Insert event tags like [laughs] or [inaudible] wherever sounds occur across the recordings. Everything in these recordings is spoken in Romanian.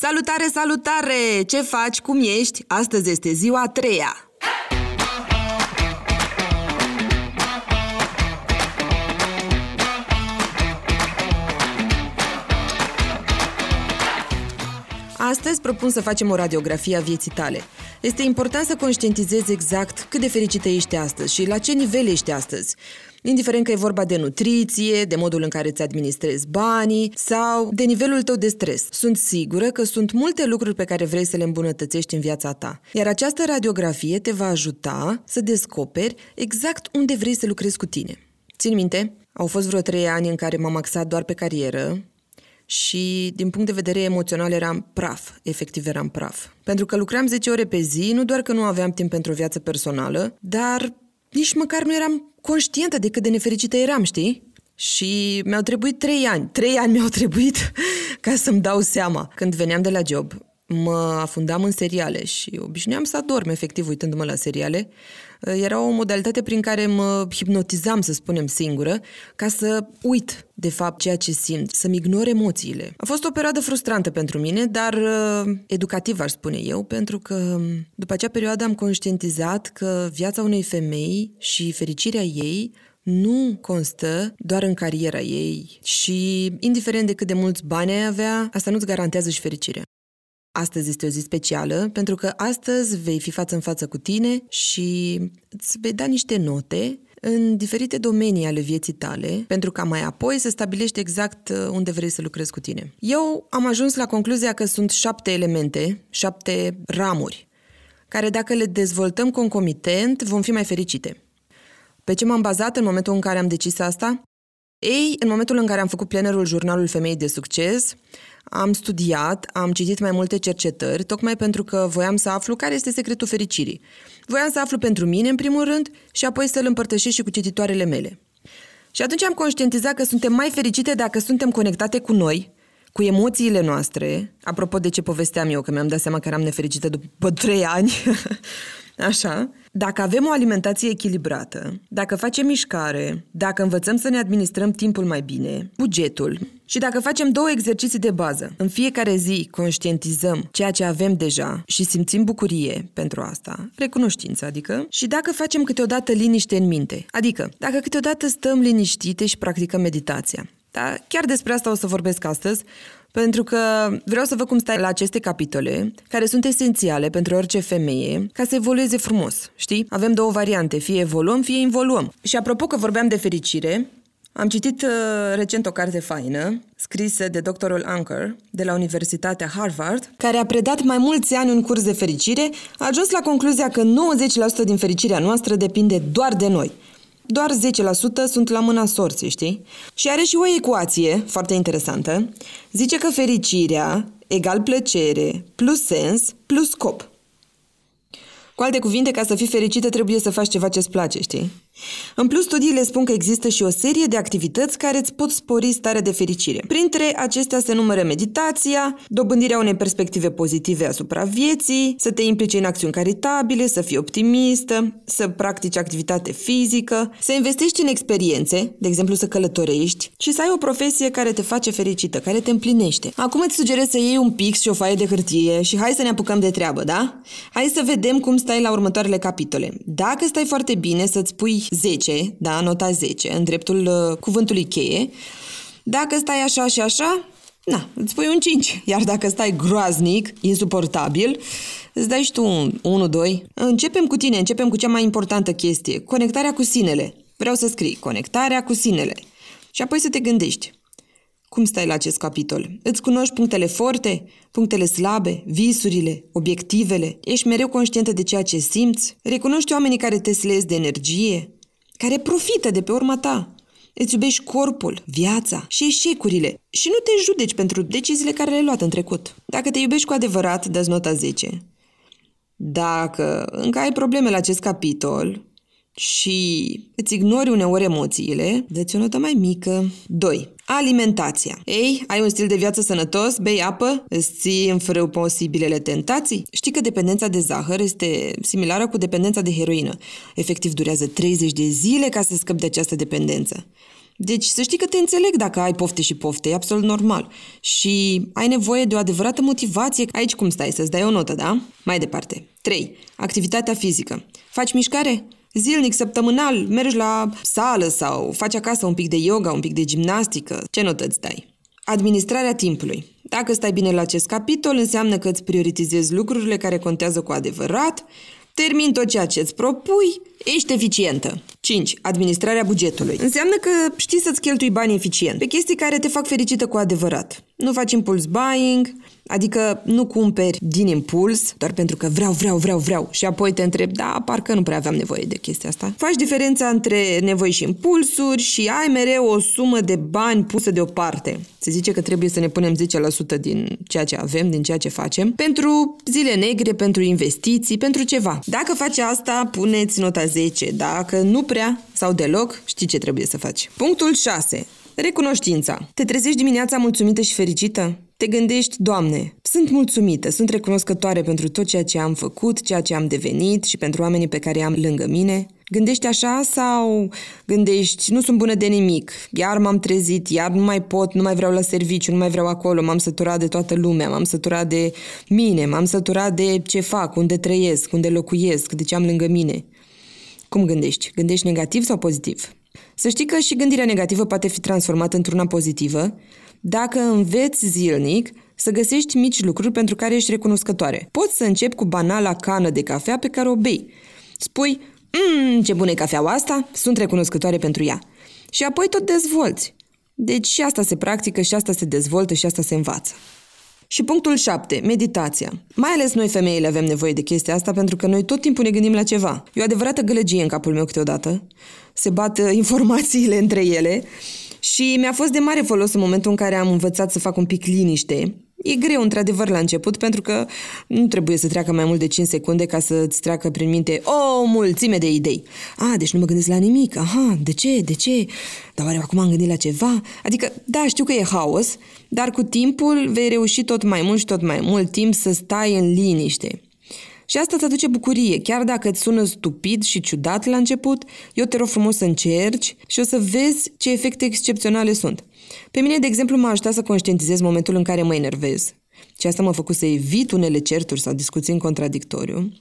Salutare, salutare! Ce faci? Cum ești? Astăzi este ziua a treia. Astăzi propun să facem o radiografie a vieții tale. Este important să conștientizezi exact cât de fericită ești astăzi și la ce nivel ești astăzi. Indiferent că e vorba de nutriție, de modul în care îți administrezi banii sau de nivelul tău de stres. Sunt sigură că sunt multe lucruri pe care vrei să le îmbunătățești în viața ta. Iar această radiografie te va ajuta să descoperi exact unde vrei să lucrezi cu tine. Țin minte, au fost vreo trei ani în care m-am axat doar pe carieră, și din punct de vedere emoțional eram praf, efectiv eram praf. Pentru că lucram 10 ore pe zi, nu doar că nu aveam timp pentru o viață personală, dar nici măcar nu eram conștientă de cât de nefericită eram, știi? Și mi-au trebuit trei ani. Trei ani mi-au trebuit [laughs] ca să-mi dau seama. Când veneam de la job, mă afundam în seriale și obișnuiam să adorm efectiv uitându-mă la seriale. Era o modalitate prin care mă hipnotizam, să spunem, singură, ca să uit, de fapt, ceea ce simt, să-mi ignor emoțiile. A fost o perioadă frustrantă pentru mine, dar uh, educativă, aș spune eu, pentru că um, după acea perioadă am conștientizat că viața unei femei și fericirea ei nu constă doar în cariera ei și, indiferent de cât de mulți bani ai avea, asta nu-ți garantează și fericirea. Astăzi este o zi specială pentru că astăzi vei fi față în față cu tine și îți vei da niște note în diferite domenii ale vieții tale, pentru ca mai apoi să stabilești exact uh, unde vrei să lucrezi cu tine. Eu am ajuns la concluzia că sunt șapte elemente, șapte ramuri, care dacă le dezvoltăm concomitent, vom fi mai fericite. Pe ce m-am bazat în momentul în care am decis asta? Ei, în momentul în care am făcut plenerul Jurnalul Femeii de Succes, am studiat, am citit mai multe cercetări, tocmai pentru că voiam să aflu care este secretul fericirii. Voiam să aflu pentru mine, în primul rând, și apoi să-l împărtășesc și cu cititoarele mele. Și atunci am conștientizat că suntem mai fericite dacă suntem conectate cu noi, cu emoțiile noastre. Apropo de ce povesteam eu, că mi-am dat seama că eram nefericită după trei ani. [laughs] Așa. Dacă avem o alimentație echilibrată, dacă facem mișcare, dacă învățăm să ne administrăm timpul mai bine, bugetul, și dacă facem două exerciții de bază, în fiecare zi conștientizăm ceea ce avem deja și simțim bucurie pentru asta, recunoștință adică, și dacă facem câteodată liniște în minte, adică dacă câteodată stăm liniștite și practicăm meditația. Da? Chiar despre asta o să vorbesc astăzi, pentru că vreau să văd cum stai la aceste capitole, care sunt esențiale pentru orice femeie, ca să evolueze frumos, știi? Avem două variante, fie evoluăm, fie involuăm. Și apropo că vorbeam de fericire, am citit uh, recent o carte faină, scrisă de doctorul Anker, de la Universitatea Harvard, care a predat mai mulți ani un curs de fericire, a ajuns la concluzia că 90% din fericirea noastră depinde doar de noi – doar 10% sunt la mâna sorții, știi? Și are și o ecuație foarte interesantă. Zice că fericirea egal plăcere plus sens plus scop. Cu alte cuvinte, ca să fii fericită trebuie să faci ceva ce-ți place, știi? În plus, studiile spun că există și o serie de activități care îți pot spori starea de fericire. Printre acestea se numără meditația, dobândirea unei perspective pozitive asupra vieții, să te implici în acțiuni caritabile, să fii optimistă, să practici activitate fizică, să investești în experiențe, de exemplu să călătorești și să ai o profesie care te face fericită, care te împlinește. Acum îți sugerez să iei un pix și o foaie de hârtie și hai să ne apucăm de treabă, da? Hai să vedem cum stai la următoarele capitole. Dacă stai foarte bine, să-ți pui 10, da, nota 10, în dreptul uh, cuvântului cheie. Dacă stai așa și așa, na, îți pui un 5. Iar dacă stai groaznic, insuportabil, îți dai și tu un 1-2. Începem cu tine, începem cu cea mai importantă chestie, conectarea cu sinele. Vreau să scrii conectarea cu sinele. Și apoi să te gândești. Cum stai la acest capitol? Îți cunoști punctele forte, punctele slabe, visurile, obiectivele? Ești mereu conștientă de ceea ce simți? Recunoști oamenii care te slezi de energie? Care profită de pe urma ta. Îți iubești corpul, viața și eșecurile și nu te judeci pentru deciziile care le-ai luat în trecut. Dacă te iubești cu adevărat, dă nota 10. Dacă încă ai probleme la acest capitol și îți ignori uneori emoțiile, dă-ți o notă mai mică. 2. Alimentația. Ei, ai un stil de viață sănătos, bei apă, îți ții în frâu posibilele tentații? Știi că dependența de zahăr este similară cu dependența de heroină. Efectiv durează 30 de zile ca să scapi de această dependență. Deci să știi că te înțeleg dacă ai pofte și pofte, e absolut normal. Și ai nevoie de o adevărată motivație. Aici cum stai? Să-ți dai o notă, da? Mai departe. 3. Activitatea fizică. Faci mișcare? Zilnic, săptămânal, mergi la sală sau faci acasă un pic de yoga, un pic de gimnastică. Ce notă îți dai? Administrarea timpului. Dacă stai bine la acest capitol, înseamnă că îți prioritizezi lucrurile care contează cu adevărat, termin tot ceea ce îți propui, ești eficientă. 5. Administrarea bugetului. Înseamnă că știi să-ți cheltui bani eficient pe chestii care te fac fericită cu adevărat. Nu faci impuls buying, Adică nu cumperi din impuls, doar pentru că vreau, vreau, vreau, vreau și apoi te întrebi, da, parcă nu prea aveam nevoie de chestia asta. Faci diferența între nevoi și impulsuri și ai mereu o sumă de bani pusă deoparte. Se zice că trebuie să ne punem 10% din ceea ce avem, din ceea ce facem, pentru zile negre, pentru investiții, pentru ceva. Dacă faci asta, puneți nota 10. Dacă nu prea sau deloc, știi ce trebuie să faci. Punctul 6. Recunoștința. Te trezești dimineața mulțumită și fericită? Te gândești, Doamne, sunt mulțumită, sunt recunoscătoare pentru tot ceea ce am făcut, ceea ce am devenit și pentru oamenii pe care am lângă mine? Gândești așa sau gândești, nu sunt bună de nimic, iar m-am trezit, iar nu mai pot, nu mai vreau la serviciu, nu mai vreau acolo, m-am săturat de toată lumea, m-am săturat de mine, m-am săturat de ce fac, unde trăiesc, unde locuiesc, de ce am lângă mine. Cum gândești? Gândești negativ sau pozitiv? Să știi că și gândirea negativă poate fi transformată într-una pozitivă dacă înveți zilnic să găsești mici lucruri pentru care ești recunoscătoare. Poți să începi cu banala cană de cafea pe care o bei. Spui, mmm, ce bună e cafeaua asta, sunt recunoscătoare pentru ea. Și apoi tot dezvolți. Deci și asta se practică, și asta se dezvoltă, și asta se învață. Și punctul 7. Meditația. Mai ales noi femeile avem nevoie de chestia asta pentru că noi tot timpul ne gândim la ceva. E o adevărată gălăgie în capul meu câteodată. Se bat uh, [laughs] informațiile între ele și mi-a fost de mare folos în momentul în care am învățat să fac un pic liniște. E greu, într-adevăr, la început, pentru că nu trebuie să treacă mai mult de 5 secunde ca să-ți treacă prin minte o mulțime de idei. A, deci nu mă gândesc la nimic. Aha, de ce, de ce? Dar oare acum am gândit la ceva? Adică, da, știu că e haos, dar cu timpul vei reuși tot mai mult și tot mai mult timp să stai în liniște. Și asta îți aduce bucurie, chiar dacă îți sună stupid și ciudat la început, eu te rog frumos să încerci și o să vezi ce efecte excepționale sunt. Pe mine, de exemplu, m-a ajutat să conștientizez momentul în care mă enervez. Și asta m-a făcut să evit unele certuri sau discuții în contradictoriu.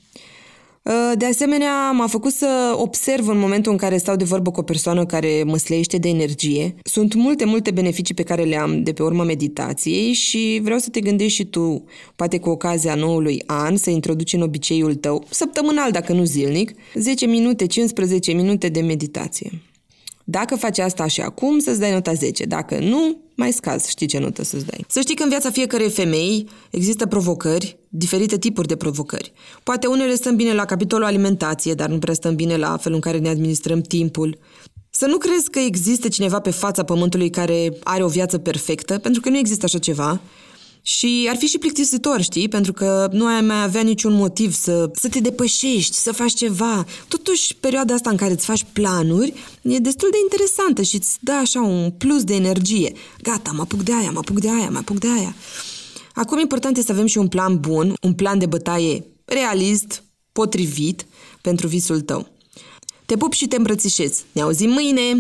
Uh, de asemenea, m-a făcut să observ în momentul în care stau de vorbă cu o persoană care mă slăiește de energie. Sunt multe, multe beneficii pe care le am de pe urma meditației și vreau să te gândești și tu, poate cu ocazia noului an, să introduci în obiceiul tău, săptămânal dacă nu zilnic, 10 minute, 15 minute de meditație. Dacă faci asta și acum, să-ți dai nota 10. Dacă nu, mai scazi, știi ce notă să-ți dai. Să știi că în viața fiecarei femei există provocări, diferite tipuri de provocări. Poate unele stăm bine la capitolul alimentație, dar nu prea stăm bine la felul în care ne administrăm timpul. Să nu crezi că există cineva pe fața pământului care are o viață perfectă, pentru că nu există așa ceva. Și ar fi și plictisitor, știi? Pentru că nu ai mai avea niciun motiv să, să te depășești, să faci ceva. Totuși, perioada asta în care îți faci planuri e destul de interesantă și îți dă așa un plus de energie. Gata, mă apuc de aia, mă apuc de aia, mă apuc de aia. Acum important este să avem și un plan bun, un plan de bătaie realist, potrivit pentru visul tău. Te pup și te îmbrățișez. Ne auzim mâine!